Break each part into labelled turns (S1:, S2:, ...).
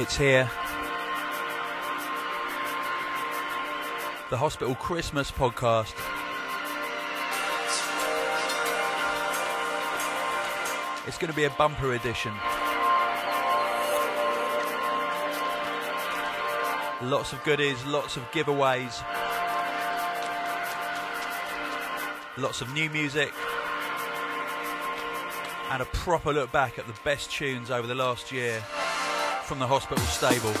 S1: It's here. The Hospital Christmas podcast. It's going to be a bumper edition. Lots of goodies, lots of giveaways, lots of new music, and a proper look back at the best tunes over the last year from the hospital stable.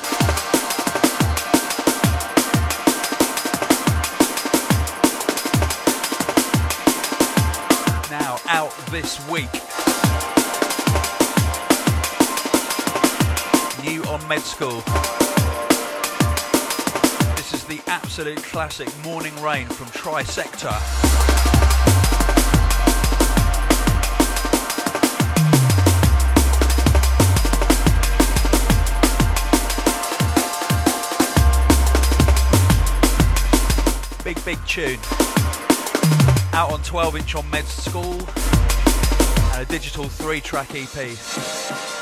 S1: Now, out this week. New on Med School. This is the absolute classic Morning Rain from Trisector. Big, tune. Out on 12 inch on Med School and a digital three track EP.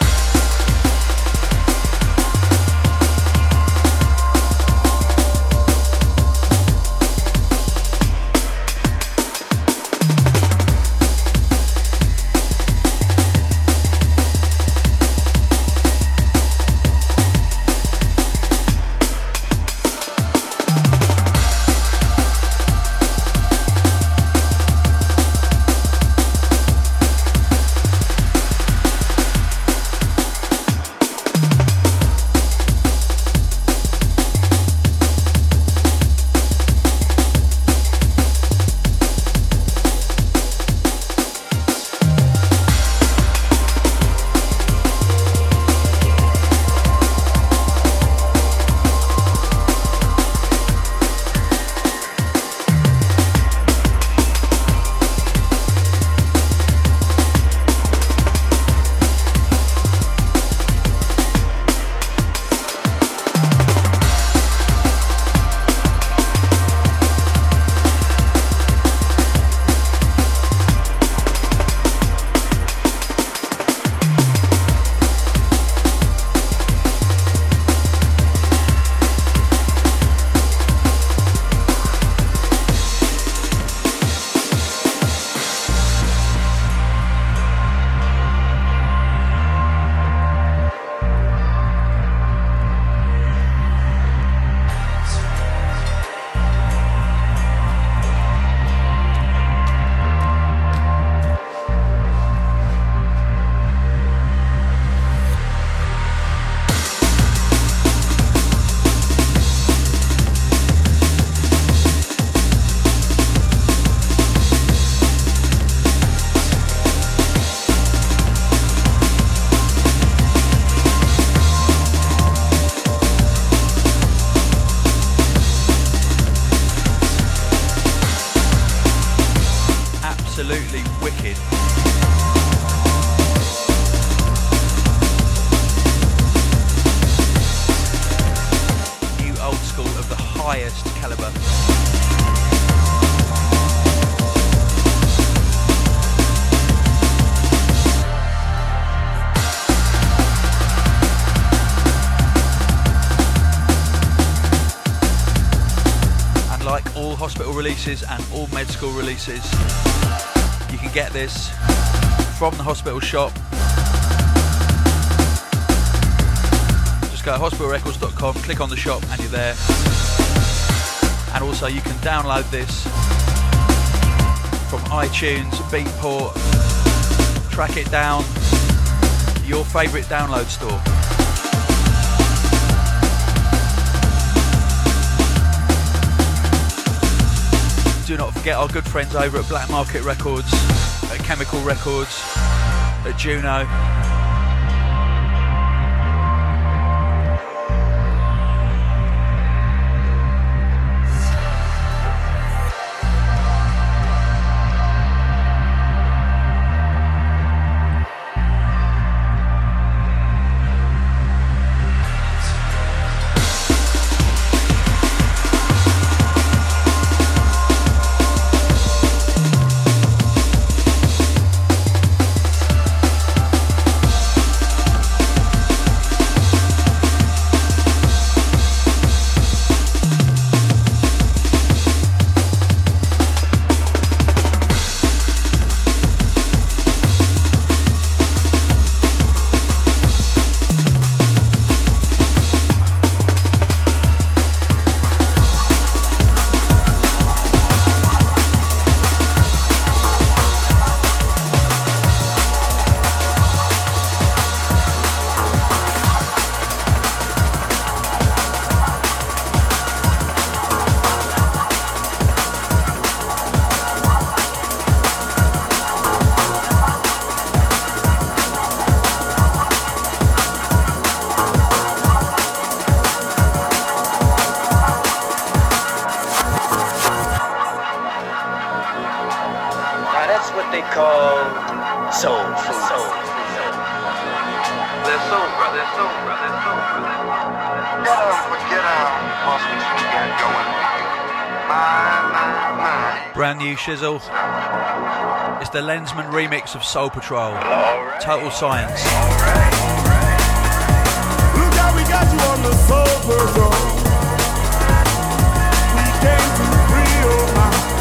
S1: School releases, you can get this from the hospital shop. Just go to hospitalrecords.com, click on the shop, and you're there. And also, you can download this from iTunes, Beatport, track it down, your favourite download store. Do not forget our good friends over at Black Market Records, at Chemical Records, at Juno. Shizzle. It's the Lenzman remix of Soul Patrol. Total Science.
S2: All right. All right. Look how we got you on the Soul Patrol. We came to.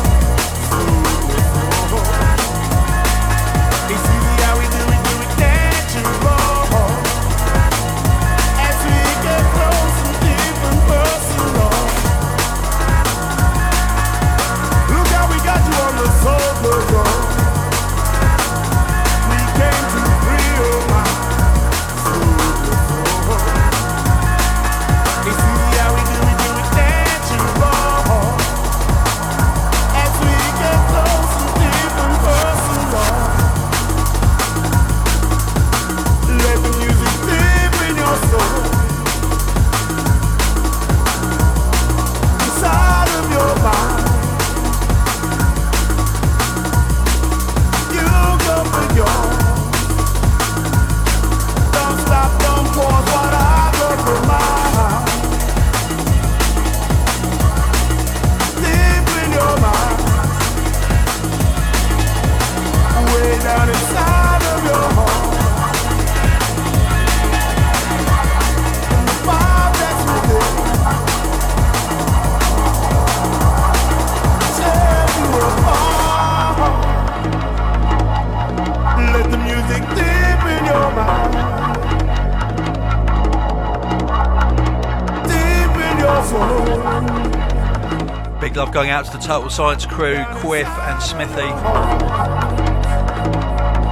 S1: Total Science crew, Quiff and Smithy.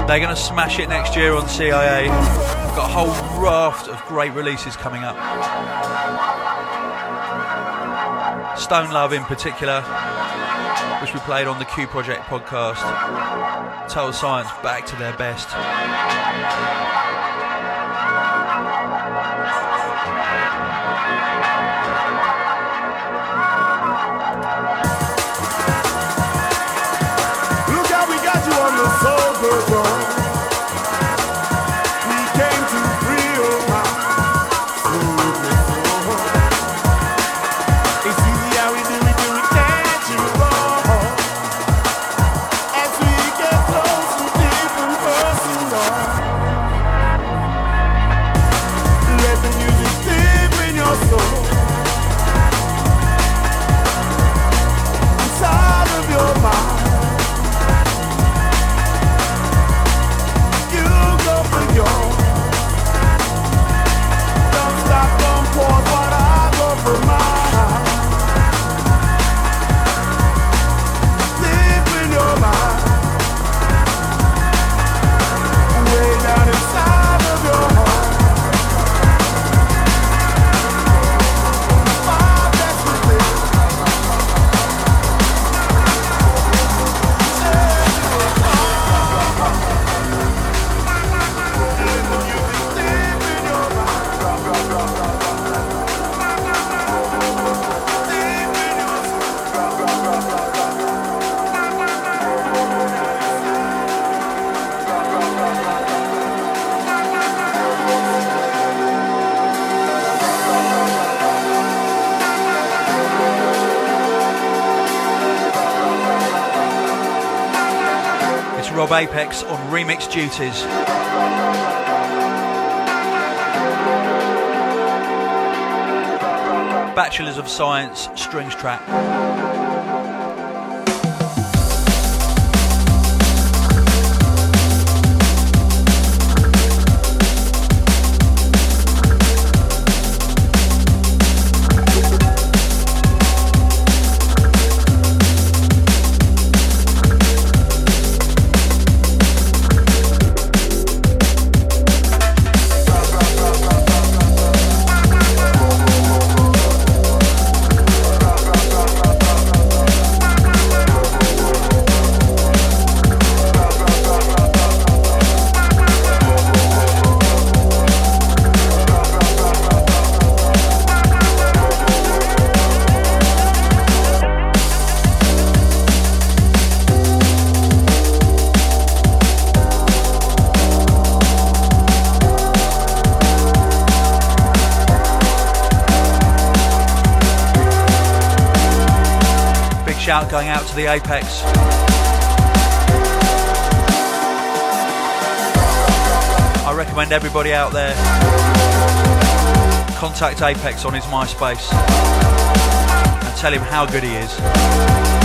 S1: They're going to smash it next year on CIA. We've got a whole raft of great releases coming up. Stone Love in particular, which we played on the Q Project podcast. Total Science back to their best. Rob Apex on remix duties. Bachelors of Science strings track. Apex. I recommend everybody out there contact Apex on his MySpace and tell him how good he is.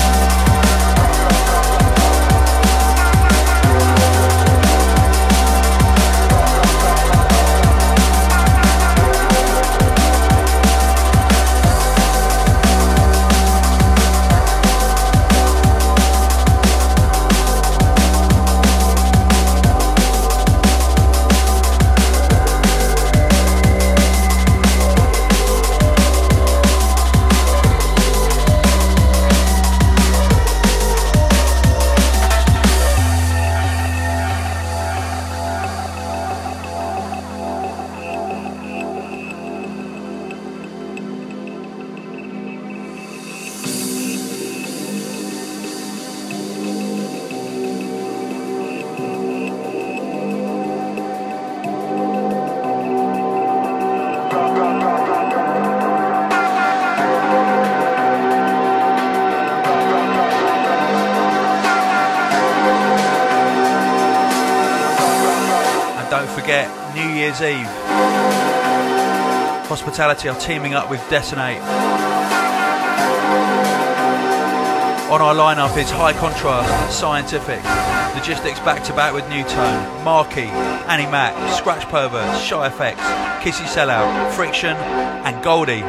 S1: Eve. Hospitality are teaming up with Detonate. On our lineup is High Contrast, Cyantific, Logistics back to back with Nu:Tone, Marky, Annie Mac, Scratch Perverts, Shy FX, Kissy Sellout, Friction, and Goldie.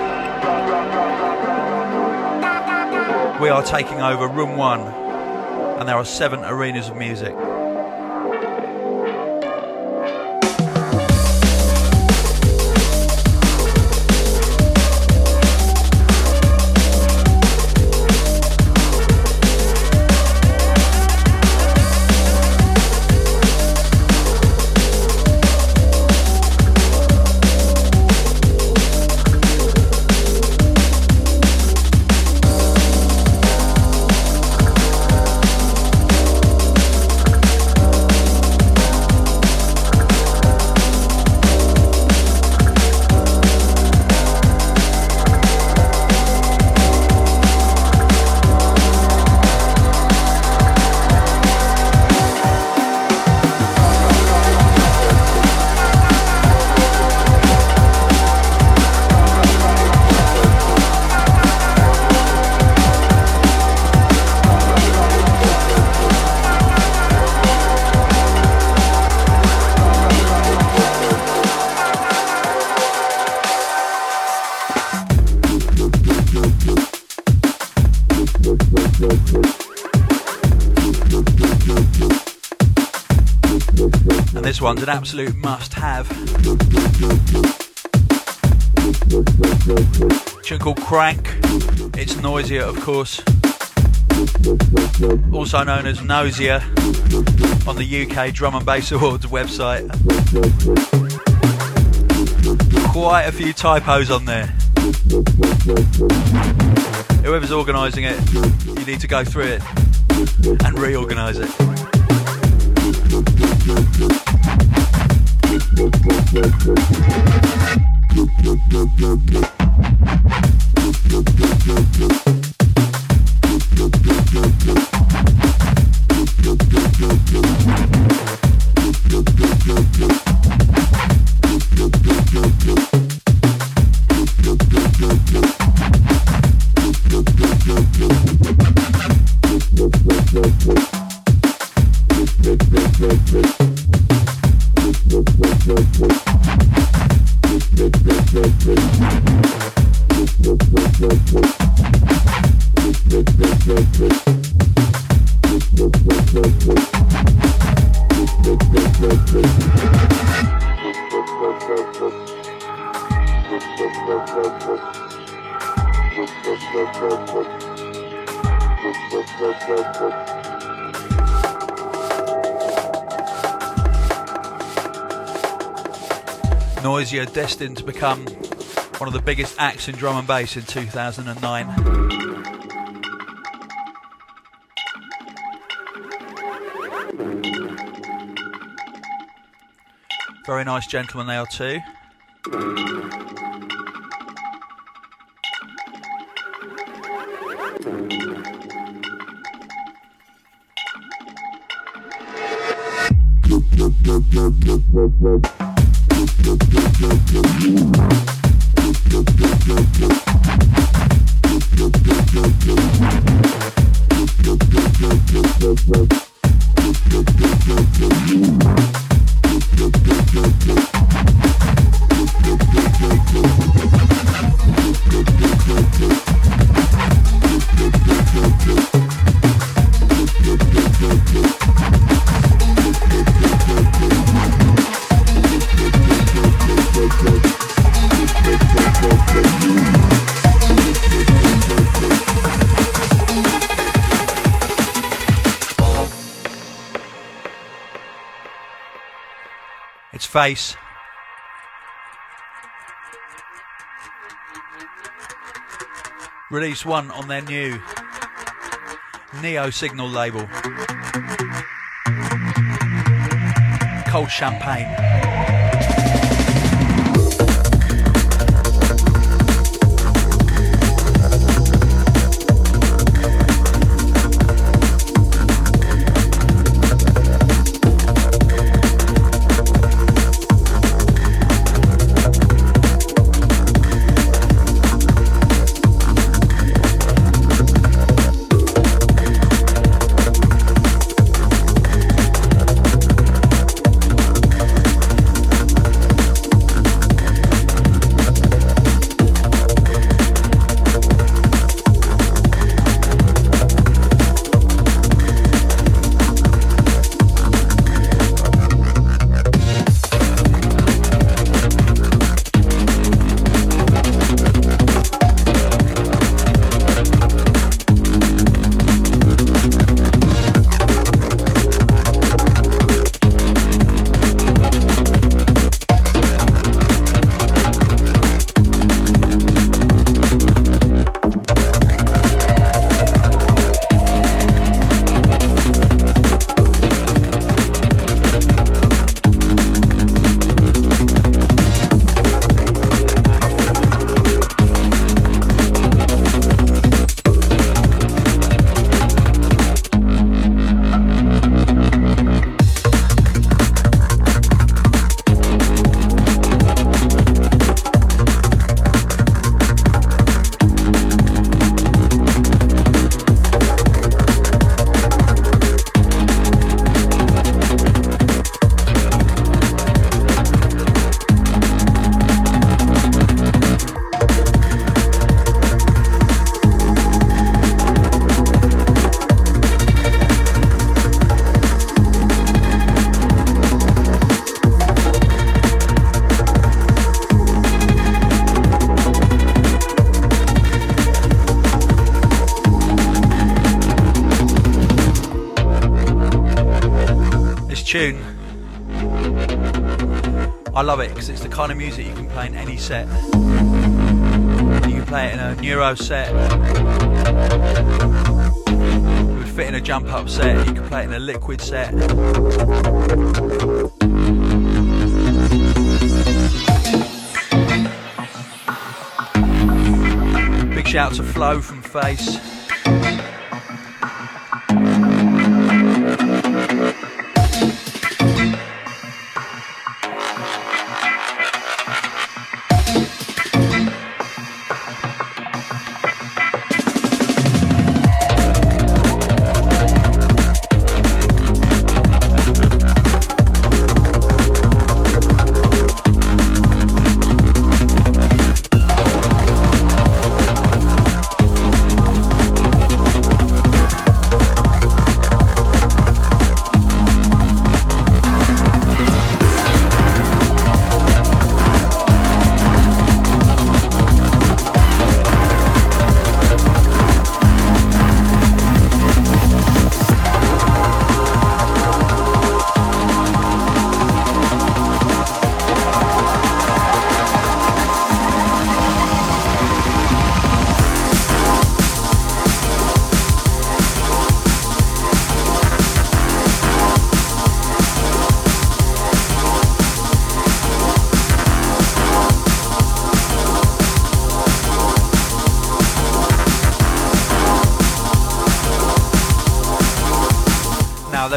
S1: We are taking over Room 1, and there are seven arenas of music. An absolute must have. Tune called Crank. It's Noisia, of course. Also known as Nausea on the UK Drum and Bass Awards website. Quite a few typos on there. Whoever's organising it, you need to go through it and reorganise it. Noisia destined to become one of the biggest acts in drum and bass in 2009. Very nice gentlemen they are too. Face. Release one on their new Neosignal label. Cold Champagne. Set. You can play it in a neuro set. It would fit in a jump up set. You could play it in a liquid set. Big shout to Flo from Phace.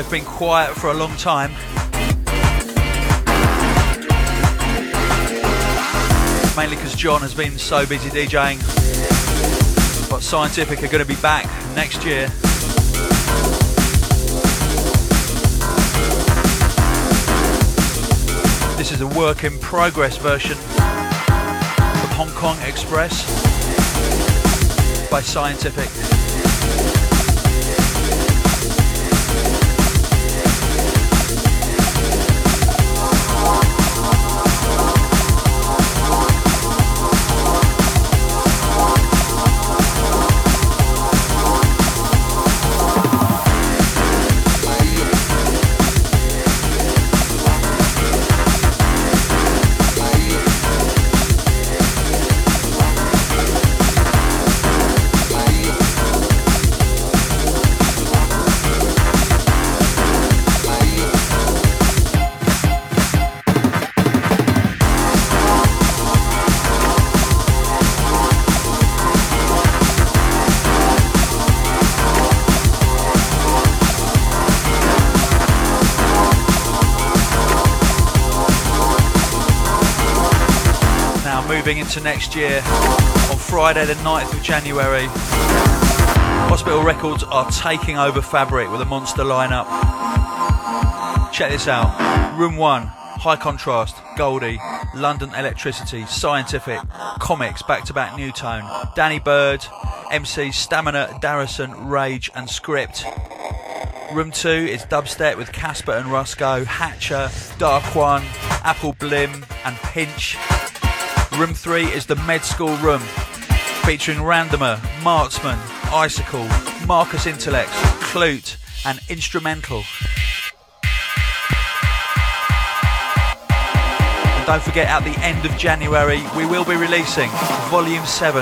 S1: They've been quiet for a long time. Mainly because John has been so busy DJing. But Cyantific are going to be back next year. This is a work in progress version of Hong Kong Express by Cyantific. Into next year on Friday, the 9th of January. Hospital Records are taking over Fabric with a monster lineup. Check this out Room 1, High Contrast, Goldie, London Elektricity, Cyantific, Commix, back to back Nu:Tone, Danny Byrd, MC Stamina, Darrison, Rage, and Script. Room 2 is Dubstep with Caspa and Rusko, Hatcha, Dark One, Appleblim, and Pinch. Room 3 is the Med School Room, featuring Randomer, Marksman, Icicle, Marcus Intalex, Clute, and Instrumental. And don't forget, at the end of January, we will be releasing Volume 7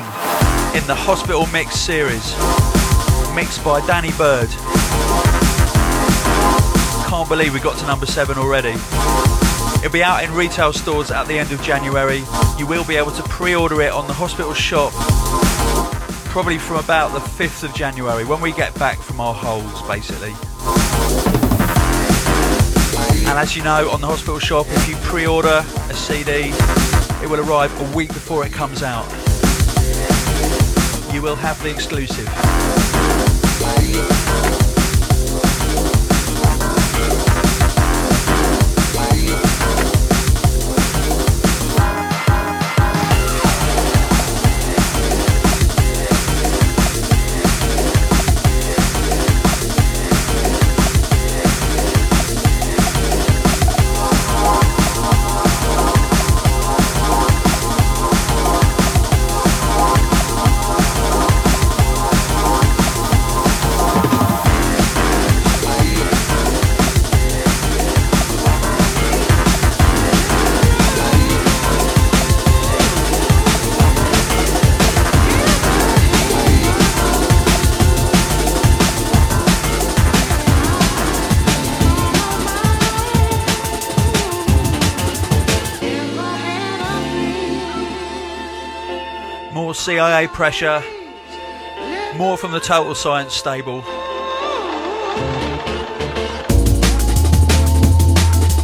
S1: in the Hospital Mix series, mixed by Danny Byrd. Can't believe we got to number 7 already. It'll be out in retail stores at the end of January. You will be able to pre-order it on the hospital shop probably from about the 5th of January when we get back from our holes basically. And as you know, on the hospital shop, if you pre-order a CD, it will arrive a week before it comes out. You will have the exclusive. CIA pressure, more from the Total Science stable.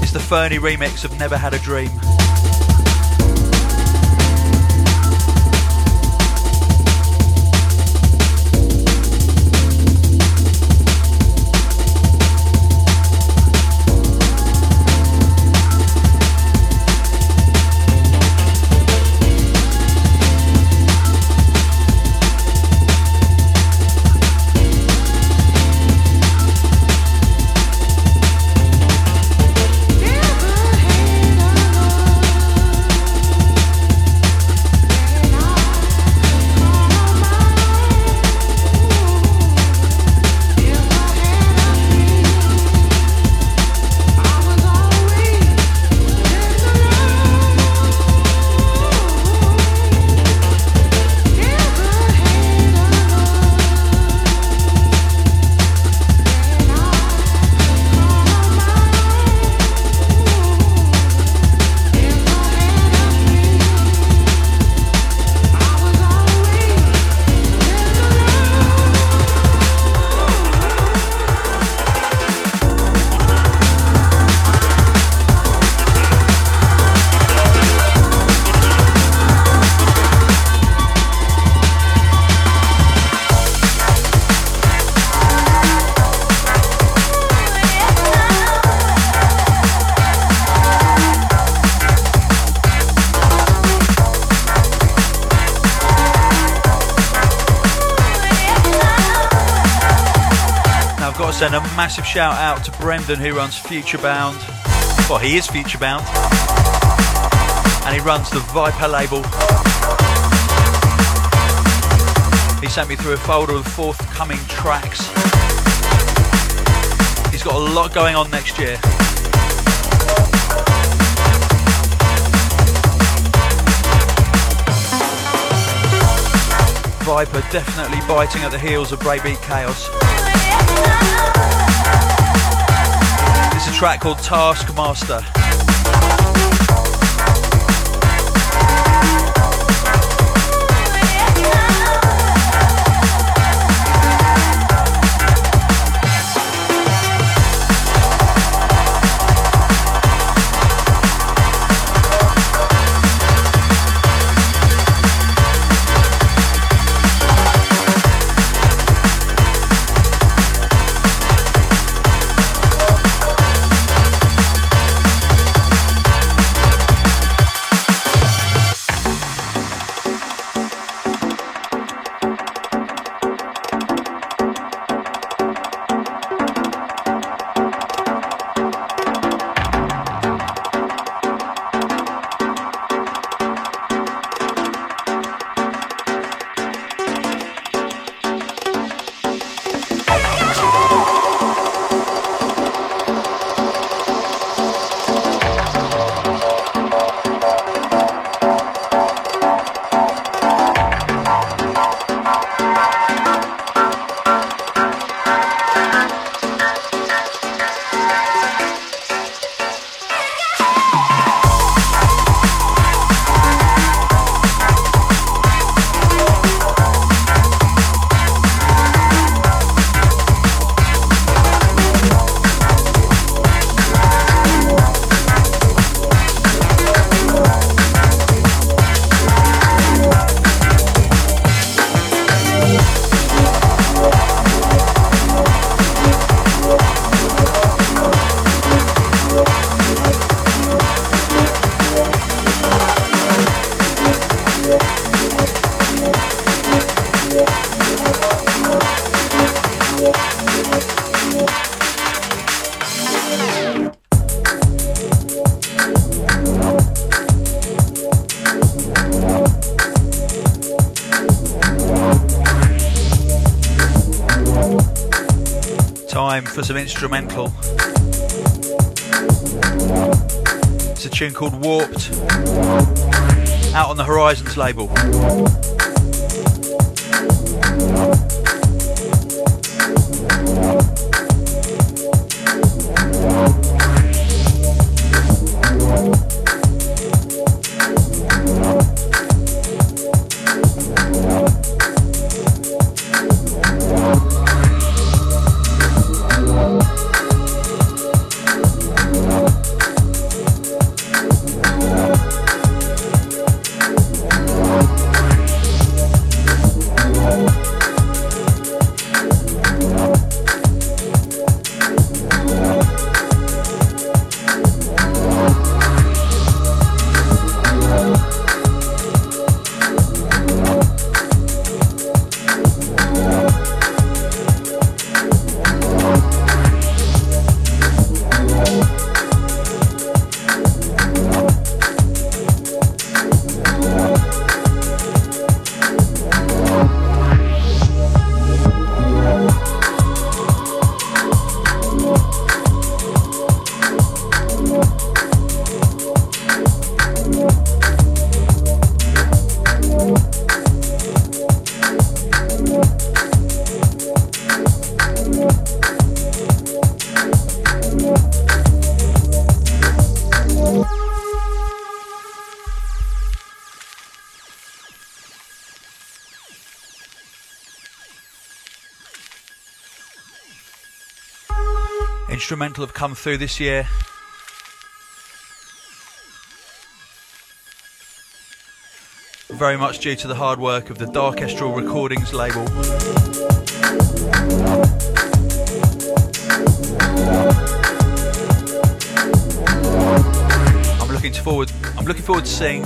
S1: It's the Fernie remix of Never Had a Dream. Shout out to Brendan who runs Futurebound. Well, he is Futurebound. And he runs the Viper label. He sent me through a folder of forthcoming tracks. He's got a lot going on next year. Viper definitely biting at the heels of Breakbeat Kaos. Track called Taskmaster. Instrumental. Instrumental have come through this year. Very much due to the hard work of the Darkestral Recordings label. I'm looking forward I'm looking forward to seeing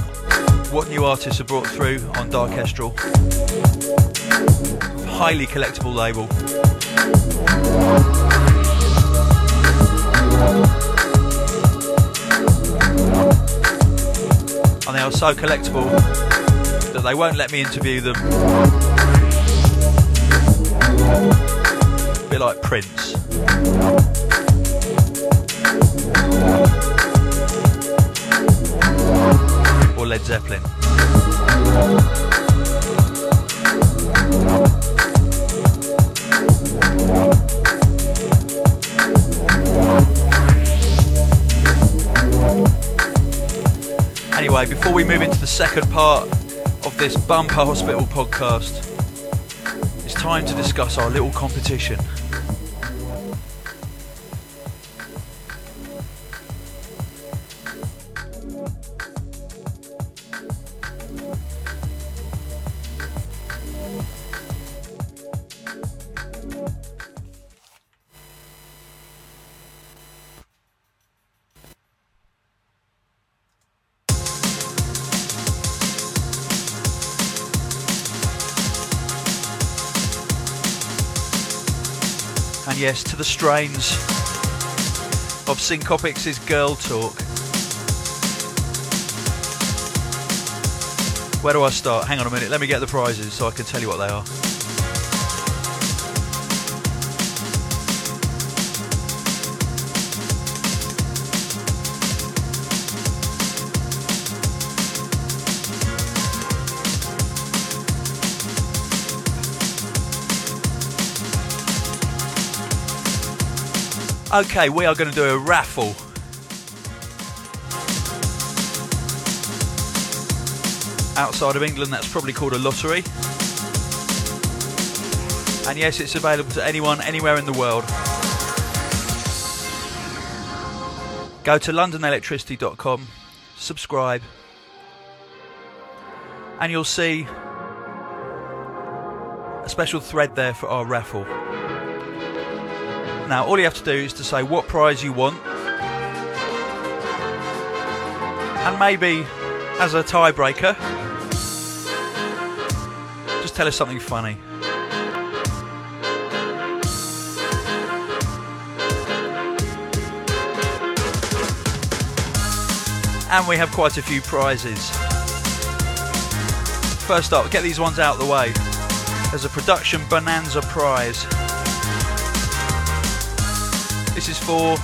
S1: what new artists are brought through on Darkestral. Highly collectible label. Are so collectible that they won't let me interview them. A bit like Prince. Or Led Zeppelin. We move into the second part of this Bumper Hospital podcast, it's time to discuss our little competition. Yes, to the strains of Syncopix's Girl Talk. Where do I start? Hang on a minute, let me get the prizes so I can tell you what they are. Okay, we are going to do a raffle. Outside of England, that's probably called a lottery. And yes, it's available to anyone, anywhere in the world. Go to londonelectricity.com, subscribe, and you'll see a special thread there for our raffle. Now, all you have to do is to say what prize you want, and maybe as a tiebreaker, just tell us something funny. And we have quite a few prizes. First up, get these ones out of the way. There's a production bonanza prize. This is for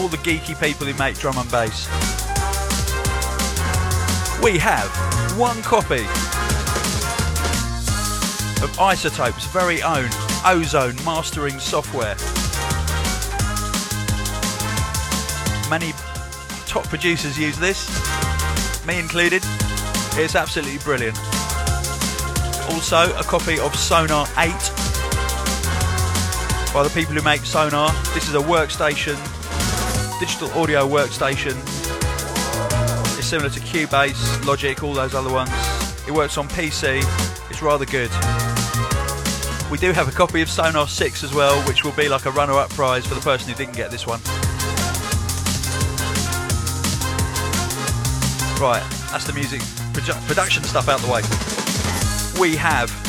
S1: all the geeky people who make drum and bass. We have one copy of iZotope's very own Ozone mastering software. Many top producers use this, me included. It's absolutely brilliant. Also, a copy of Sonar 8 by the people who make Sonar. This is a workstation, digital audio workstation. It's similar to Cubase, Logic, all those other ones. It works on PC. It's rather good. We do have a copy of Sonar 6 as well, which will be like a runner-up prize for the person who didn't get this one. Right, that's the music produ- production stuff out the way. We have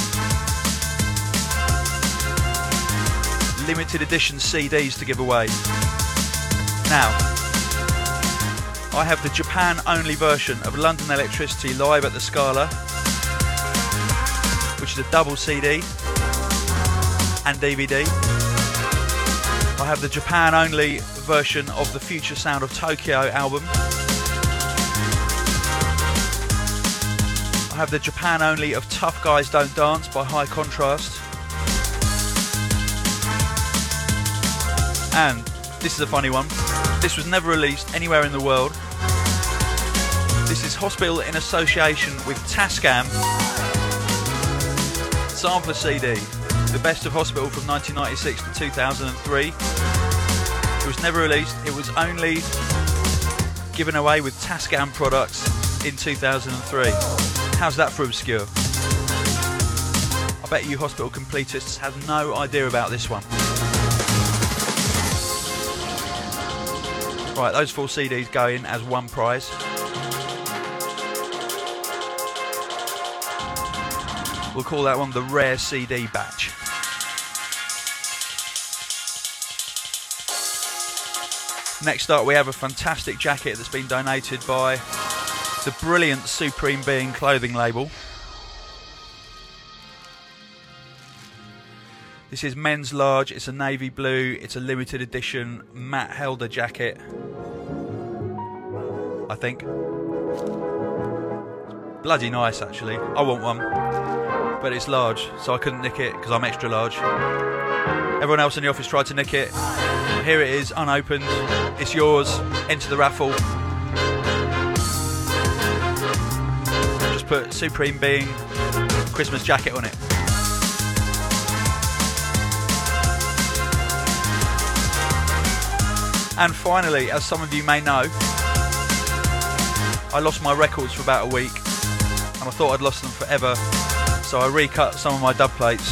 S1: limited edition CDs to give away. Now, I have the Japan only version of London Electricity live at the Scala, which is a double CD and DVD. I have the Japan only version of the Future Sound of Tokyo album. I have the Japan only of Tough Guys Don't Dance by High Contrast. And this is a funny one. This was never released anywhere in the world. This is Hospital in association with Tascam. Sampler CD. The best of Hospital from 1996 to 2003. It was never released. It was only given away with Tascam products in 2003. How's that for obscure? I bet you hospital completists have no idea about this one. Right, those four CDs go in as one prize. We'll call that one the rare CD batch. Next up, we have a fantastic jacket that's been donated by the brilliant Supreme Being clothing label. This is men's large, it's a navy blue, it's a limited edition Matt Helder jacket. I think. Bloody nice, actually. I want one. But it's large, so I couldn't nick it because I'm extra large. Everyone else in the office tried to nick it. Here it is, unopened. It's yours. Enter the raffle. Just put Supreme Being Christmas jacket on it. And finally, as some of you may know, I lost my records for about a week and I thought I'd lost them forever. So I recut some of my dub plates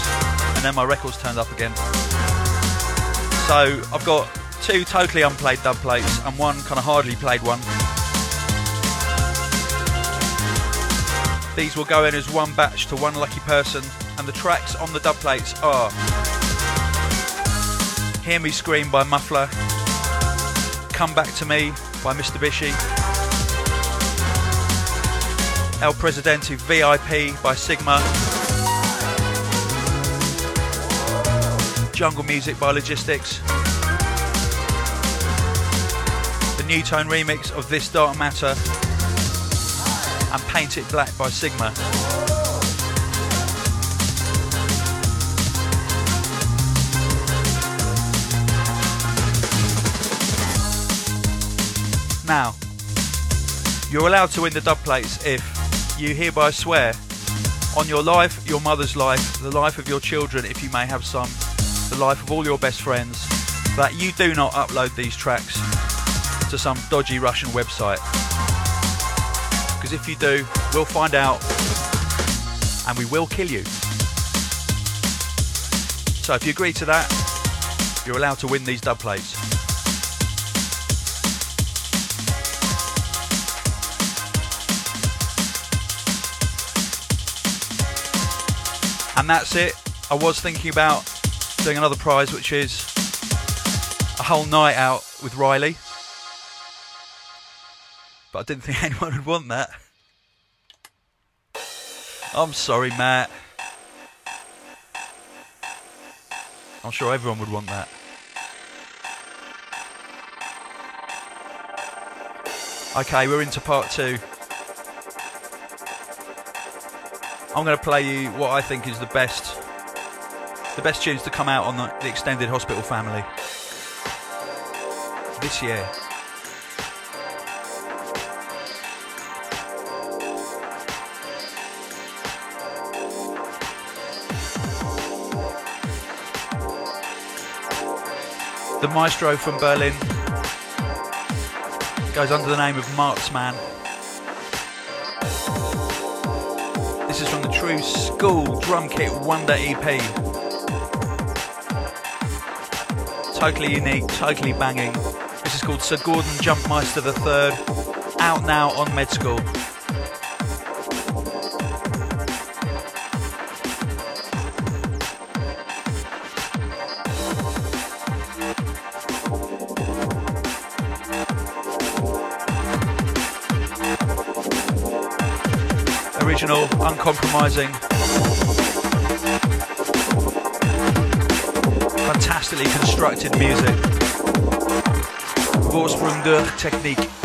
S1: and then my records turned up again. So I've got two totally unplayed dub plates and one kind of hardly played one. These will go in as one batch to one lucky person and the tracks on the dub plates are Hear Me Scream by Muffler, Come Back to Me by Mistabishi, El Presidente VIP by Sigma, Jungle Music by Logistics, the Nu:Tone remix of This Dark Matter, and Paint It Black by Sigma. Now, you're allowed to win the dub plates if you hereby swear on your life, your mother's life, the life of your children, if you may have some, the life of all your best friends, that you do not upload these tracks to some dodgy Russian website. Because if you do, we'll find out and we will kill you. So if you agree to that, you're allowed to win these dub plates. And that's it. I was thinking about doing another prize, which is a whole night out with Riley. But I didn't think anyone would want that. I'm sorry, Matt. I'm sure everyone would want that. Okay, we're into part two. I'm going to play you what I think is the best, the best tunes to come out on the, the extended hospital family this year. The maestro from Berlin goes under the name of Martsman. This is from the True School Drum Kit Wonder EP. Totally unique, totally banging. This is called Sir Gordon Jumpmeister III, out now on Med School. Uncompromising. Fantastically constructed music. Vorsprung technique.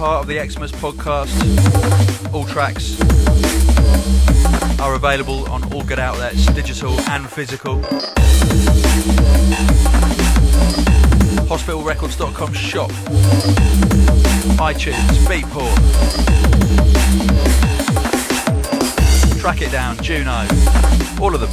S1: Part of the Xmas podcast, all tracks are available on all good outlets, digital and physical. Hospitalrecords.com shop, iTunes, Beatport. Track it down, Juno, all of them.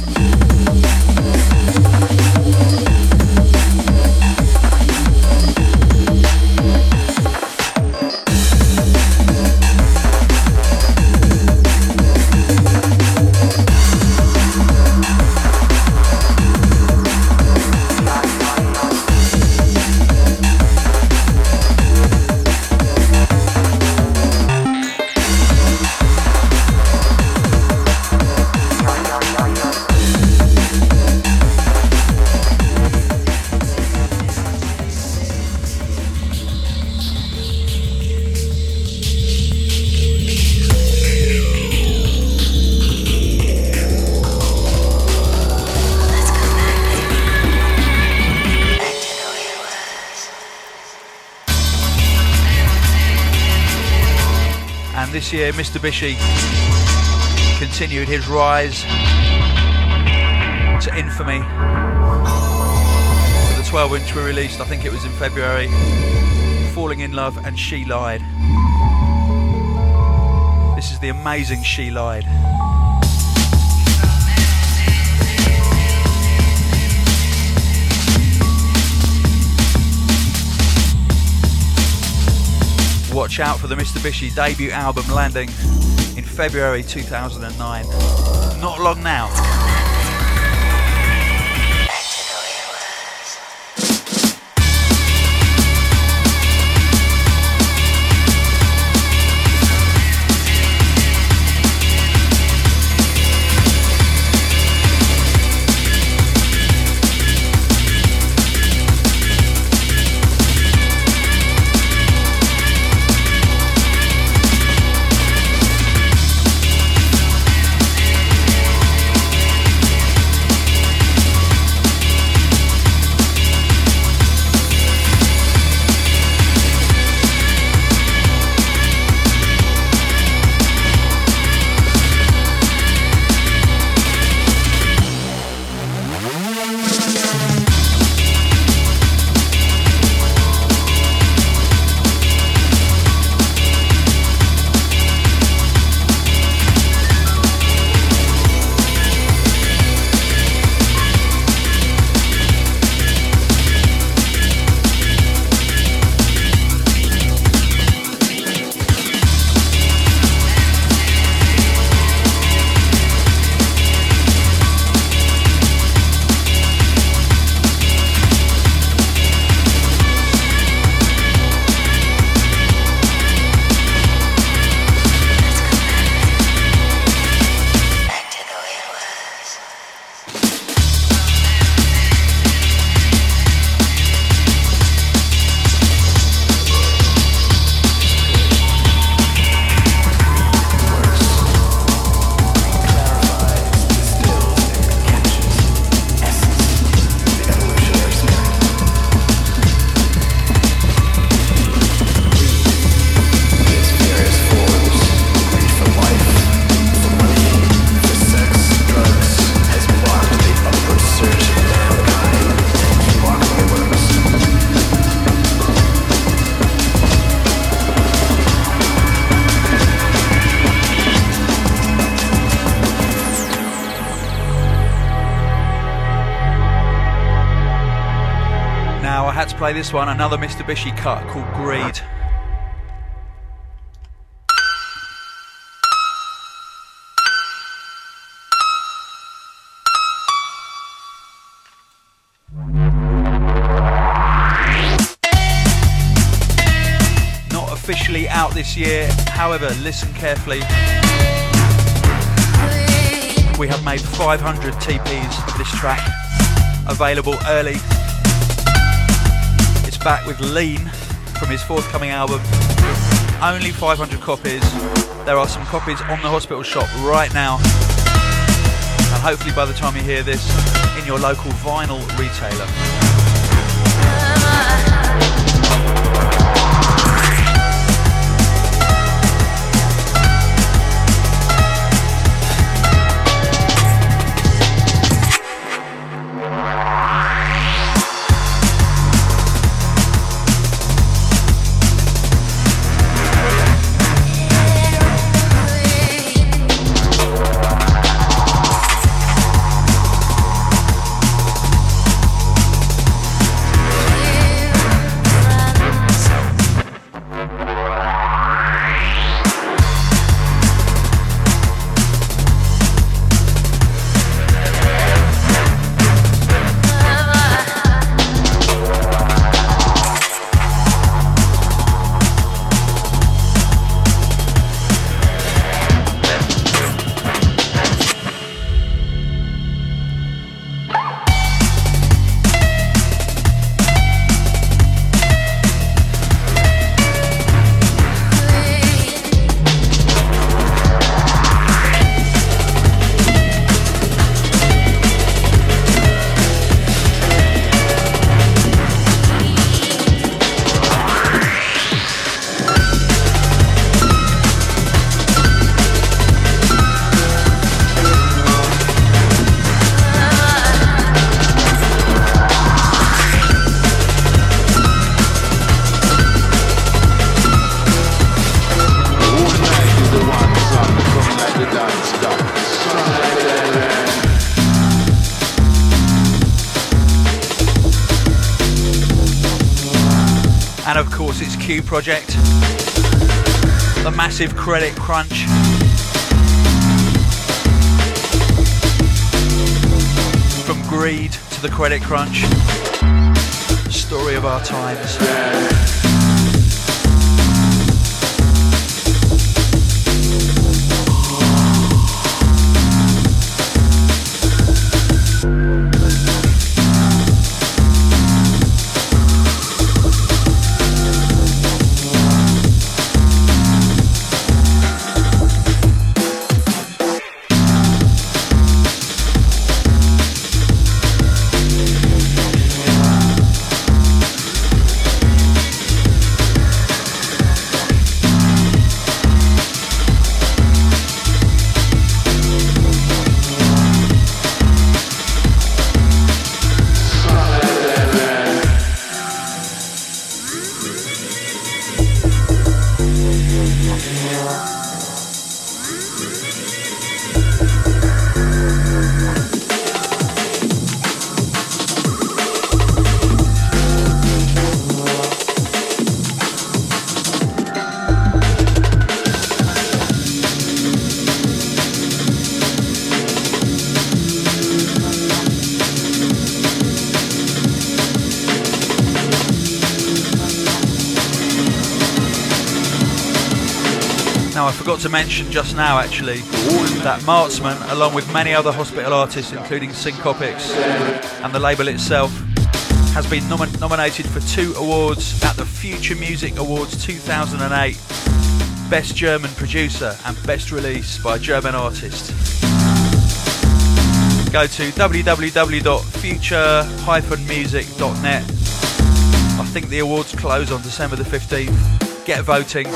S1: Mistabishi continued his rise to infamy. With the 12 inch we released, I think it was in February, Falling in Love and She Lied. This is the amazing She Lied. Out for the Mistabishi debut album landing in February 2009. Not long. Now this one, another Mistabishi cut called Greed. Not officially out this year, however, listen carefully. We have made 500 TPs of this track available early. Back with Lean from his forthcoming album. Only 500 copies. There are some copies on the hospital shop right now. And hopefully by the time you hear this, in your local vinyl retailer.
S3: Project, the massive credit crunch. From greed to the credit crunch, story of our times. Forgot to mention just now, actually, that Martsman, along with many other hospital artists, including Syncopix and the label itself, has been nom- nominated for two awards at the Future Music Awards 2008 Best German Producer and Best Release by a German Artist. Go to www.future-music.net. I think the awards close on December the 15th. Get voting.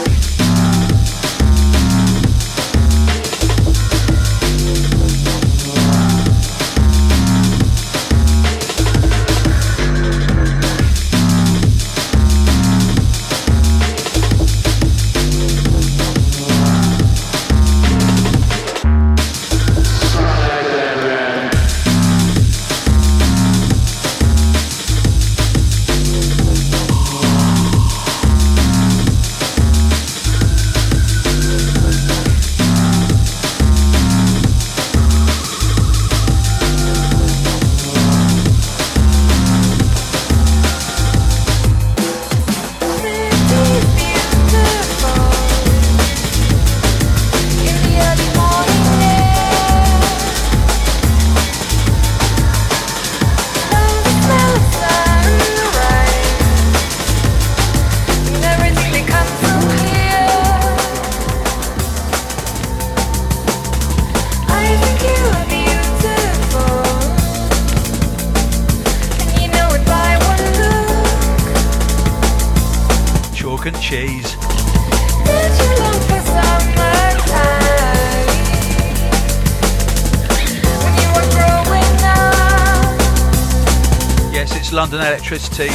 S3: Electricity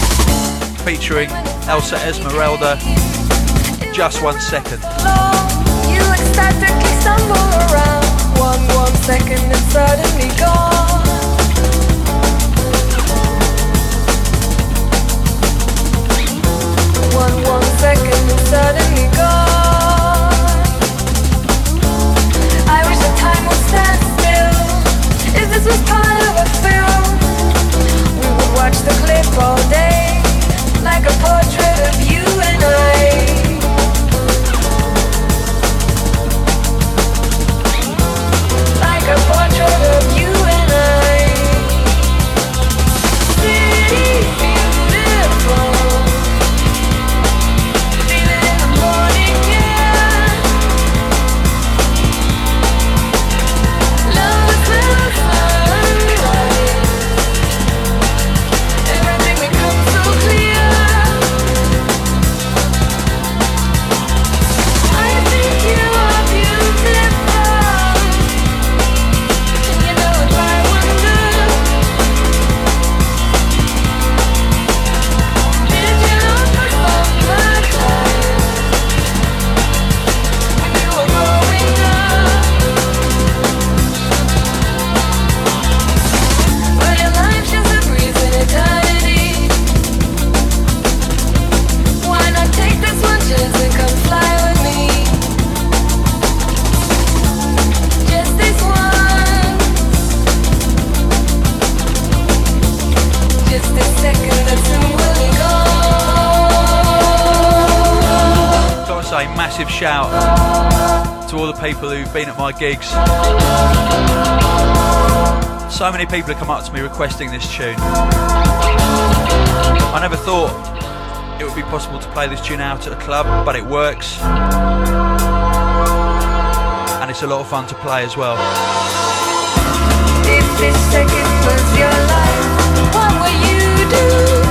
S3: featuring Elsa Esmeralda. Just one second. You ecstatically stumble around. One, one second and suddenly gone. One, one second and suddenly gone. I wish the time would stand still. If this was part of a film watch the clip all day, like a portrait of you and I. Like a portrait of you
S1: shout to all the people who've been at my gigs. So many people have come up to me requesting this tune. I never thought it would be possible to play this tune out at a club, but it works. And it's a lot of fun to play as well.
S3: If this second was your life, what you do?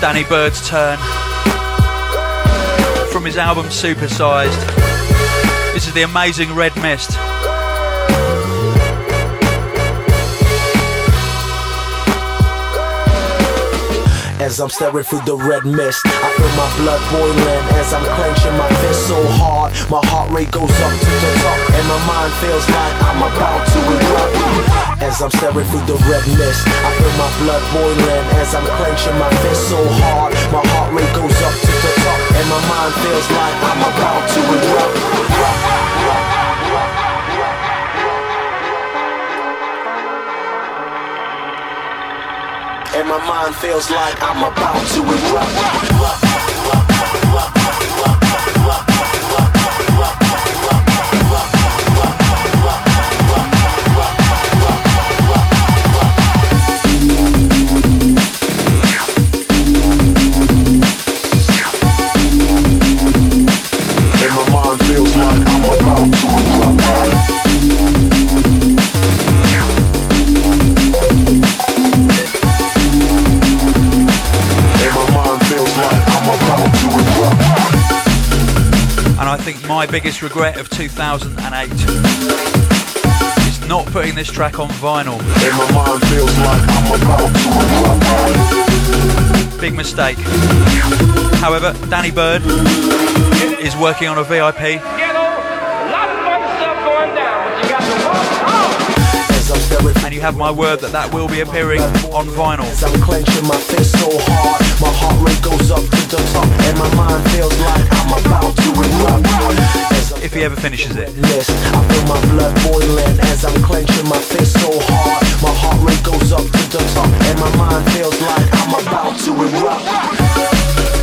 S1: Danny Byrd's turn. From his album Supersized. This is the amazing Red Mist.
S4: As I'm staring through the red mist, I feel my blood boiling as I'm clenching my fist so hard. My heart rate goes up to the top, and my mind feels like I'm about to erupt. As I'm staring through the red mist, I feel my blood boiling as I'm clenching my fist so hard. My heart rate goes up to the top, and my mind feels like I'm about to erupt. My mind feels like I'm about to erupt.
S1: Biggest regret of 2008 is not putting this track on vinyl.
S4: And my mind feels like I'm about to.
S1: Big mistake. However, Danny Byrd is working on a VIP.
S5: Ghetto, lot of fun stuff going down, but you got to walk.
S4: As I'm staring
S1: And you have my word that that will be appearing on vinyl.
S4: Heart rate goes up to the top, and my mind feels like I'm about to erupt.
S1: If he ever finishes it.
S4: list, I feel my blood boiling as I'm clenching my fist so hard. My heart rate goes up to the top, and my mind feels like I'm about to erupt.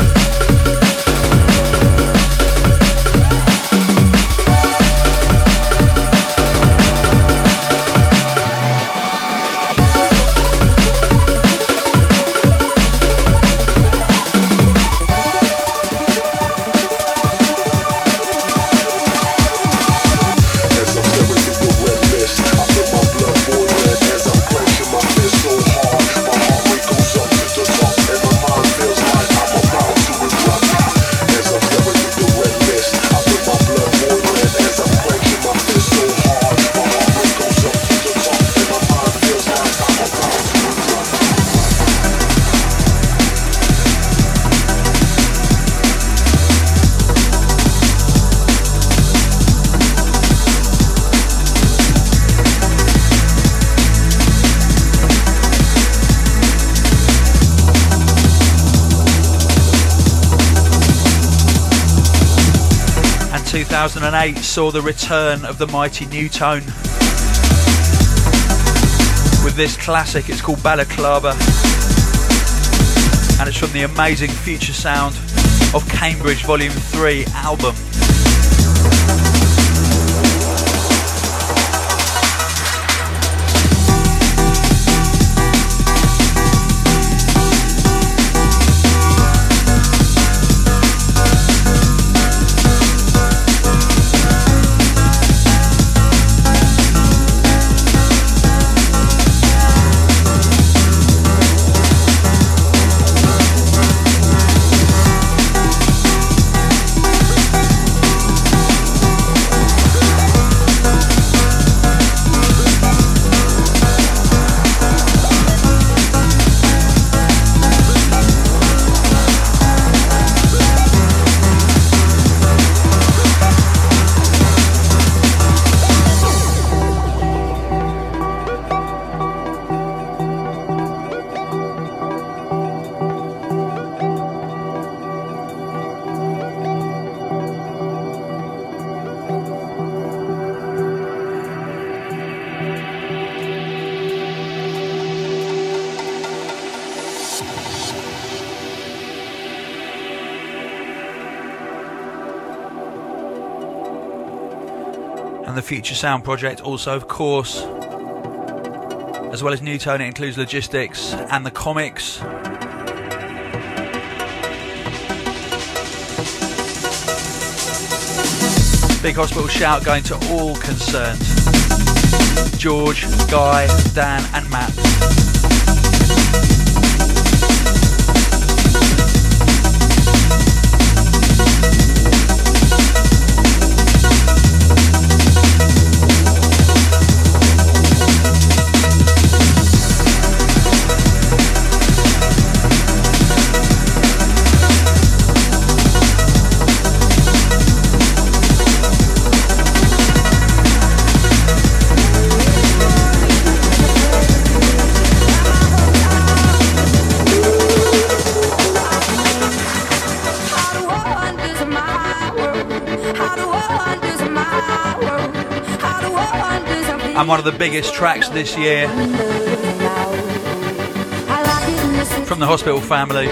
S3: 2008 saw the return of the mighty Nu:Tone with this classic. It's called Balaclava, and it's from the amazing Future Sound of Cambridge Volume 3 album. Future Sound project also, of course. As well as Nu:Tone, it includes logistics and the Commix. Big hospital shout going to all concerned George, Guy, Dan, and Matt. And one of the biggest tracks this year from the hospital family.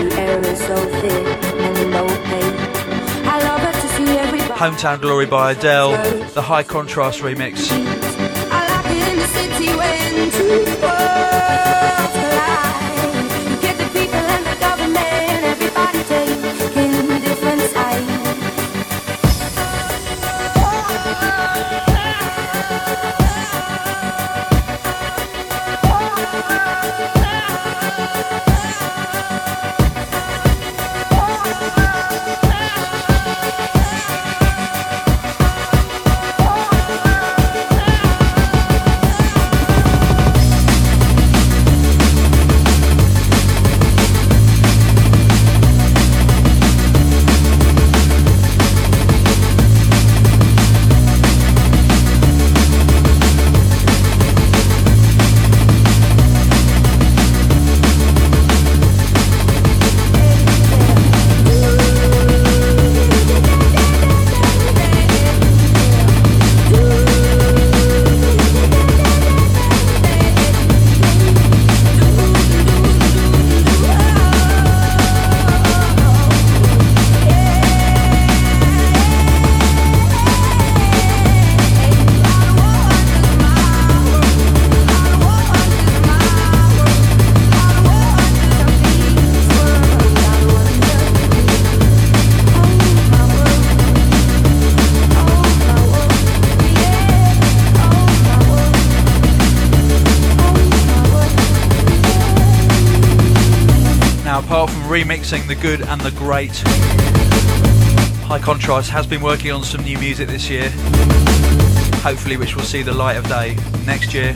S3: Hometown Glory by Adele, the High Contrast remix. Remixing the good and the great. High Contrast has been working on some new music this year, hopefully, which will see the light of day next year.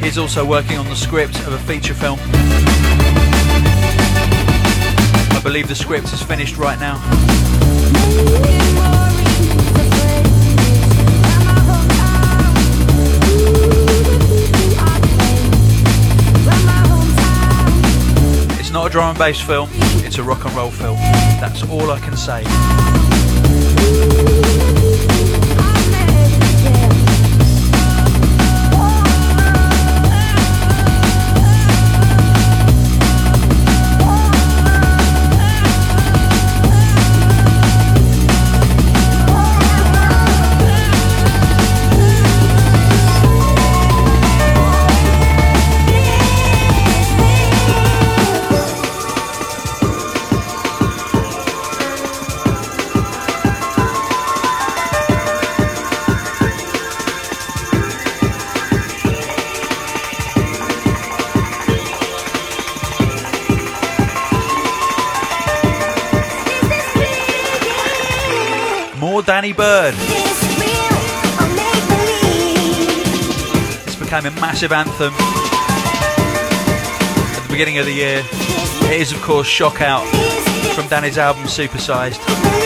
S3: He's also working on the script of a feature film. I believe the script is finished right now.
S1: Drum and bass film, it's a rock and roll film. That's all I can say. This became a massive anthem at the beginning of the year. It is, of course, Shock Out from Danny's album Supersized.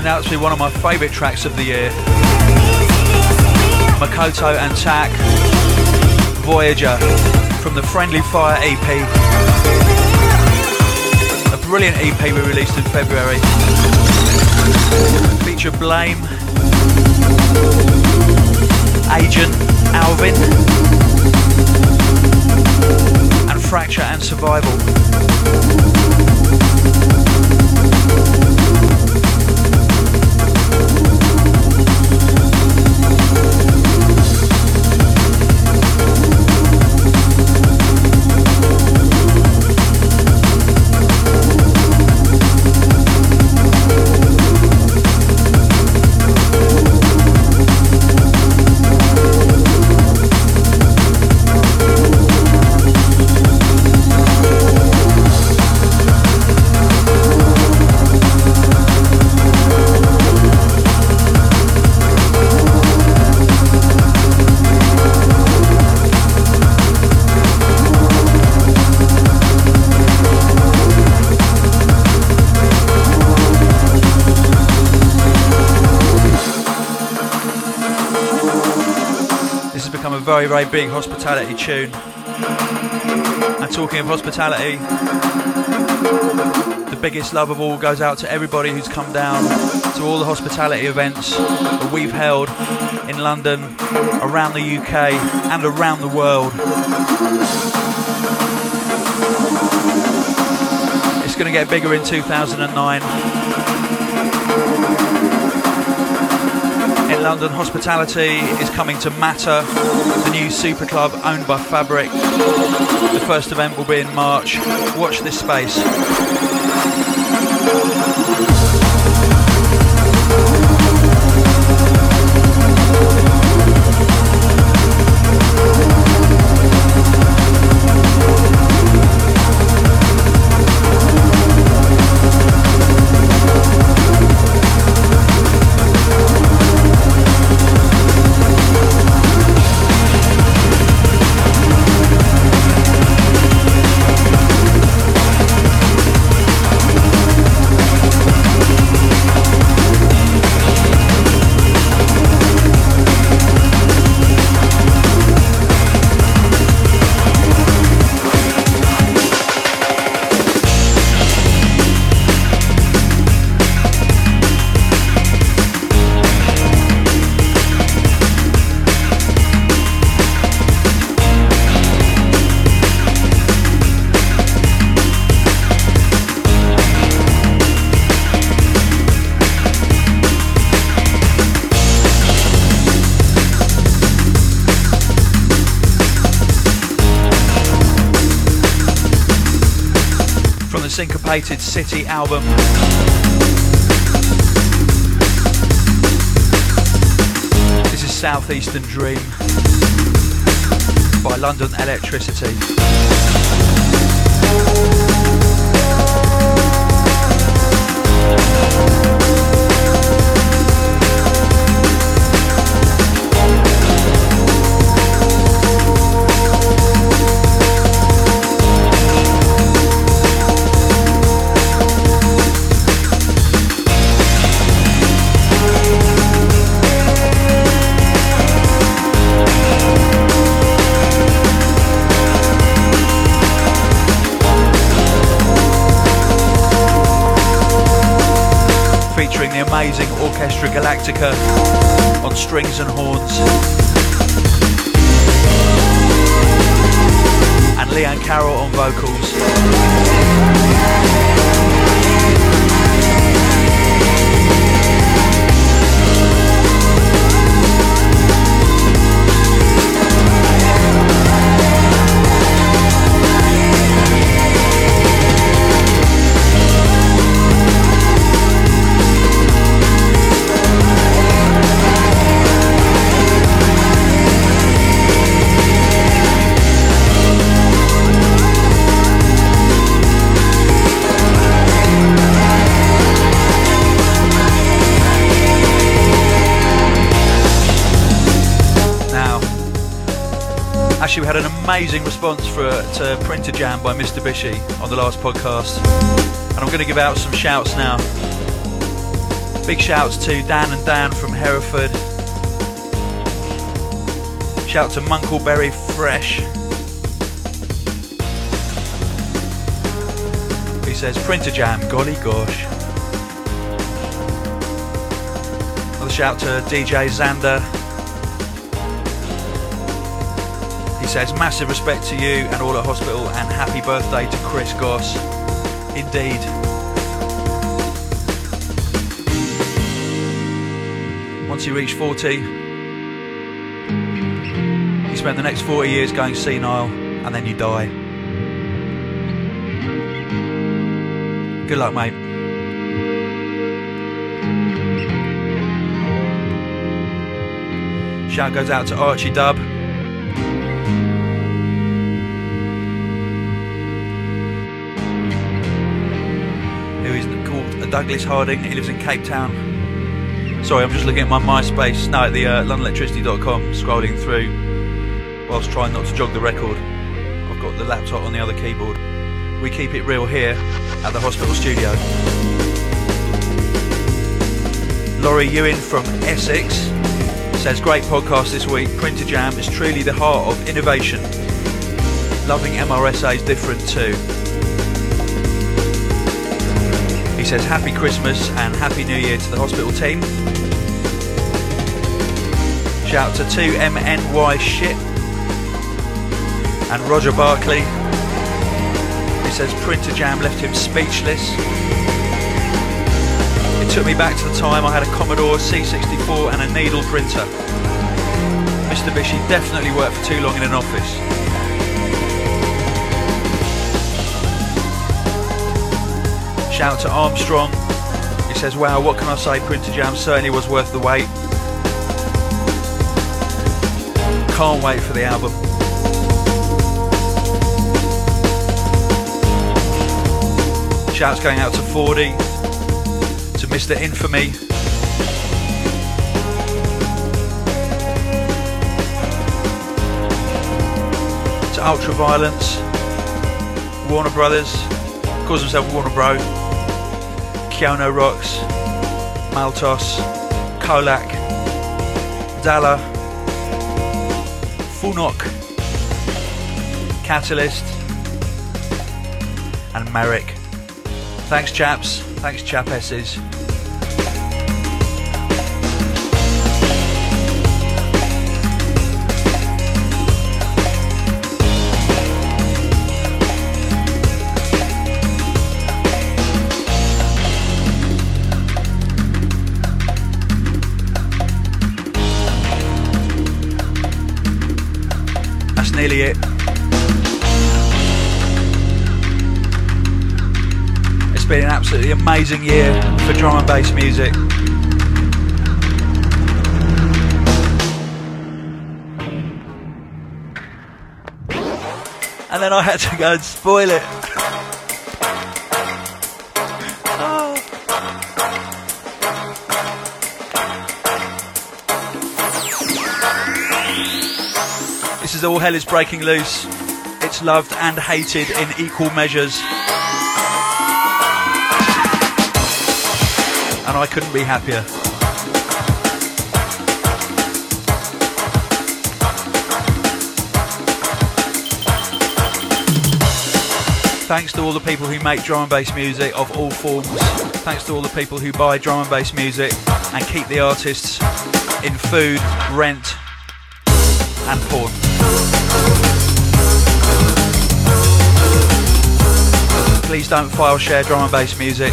S1: Turned out to be one of my favourite tracks of the year. Makoto and Tak, Voyager, from the Friendly Fire EP. A brilliant EP we released in February. Feature Blame, Agent, Alvin, and Fracture and Survival. Very, very big hospitality tune. And talking of hospitality, the biggest love of all goes out to everybody who's come down to all the hospitality events that we've held in London, around the UK, and around the world. It's going to get bigger in 2009. London, hospitality is coming to Matter, the new super club owned by Fabric. The first event will be in March. Watch this space. City album. This is Southeastern Dream by London Elektricity. Galactica on strings and horns. And Liane Carroll on vocals. Actually, we had an amazing response for to Printer Jam by Mistabishi on the last podcast, and I'm going to give out some shouts now. Big shouts to Dan and Dan from Hereford. Shout to Munkleberry Fresh. He says Printer Jam, golly gosh. Another shout to DJ Xander. Says, massive respect to you and all at hospital, and happy birthday to Chris Goss. Indeed. Once you reach 40, you spend the next 40 years going senile, and then you die. Good luck, mate. Shout goes out to Archie Dub. Douglas Harding. He lives in Cape Town. Sorry, I'm just looking at my MySpace. No, at the uh, LondonElektricity.com, scrolling through whilst trying not to jog the record. I've got the laptop on the other keyboard. We keep it real here at the hospital studio. Laurie Ewan from Essex says, Great podcast this week. Printer Jam is truly the heart of innovation. Loving MRSA is different too. Says Happy Christmas and Happy New Year to the hospital team. Shout out to 2MNY Shit and Roger Barkley. He says Printer Jam left him speechless. It took me back to the time I had a Commodore C64 and a needle printer. Mistabishi definitely worked for too long in an office. Shout out to Armstrong. He says, wow, what can I say? Printer Jam certainly was worth the wait. Can't wait for the album. Shouts going out to 40, to Mr. Infamy. To Ultraviolence, Warner Brothers, calls himself Warner Bro, Keanu Rocks, Maltos, Kolak, Dalla, Funok, Catalyst, and Merrick. Thanks, chaps. Thanks, chapesses. It. It's been an absolutely amazing year for drum and bass music. And then I had to go and spoil it. Is All Hell is Breaking Loose. It's loved and hated in equal measures. And I couldn't be happier. Thanks to all the people who make drum and bass music of all forms. Thanks to all the people who buy drum and bass music and keep the artists in food, rent, and porn. Please don't file share drum and bass music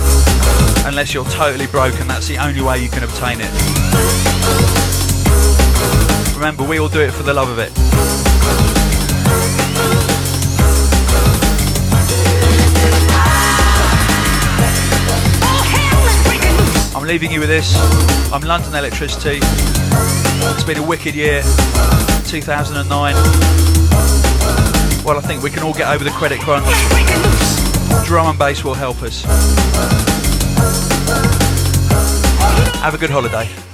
S1: unless you're totally broken. That's the only way you can obtain it. Remember, we all do it for the love of it. I'm leaving you with this. I'm London Elektricity. It's been a wicked year, 2009. Well, I think we can all get over the credit crunch. Drum and bass will help us. Have a good holiday.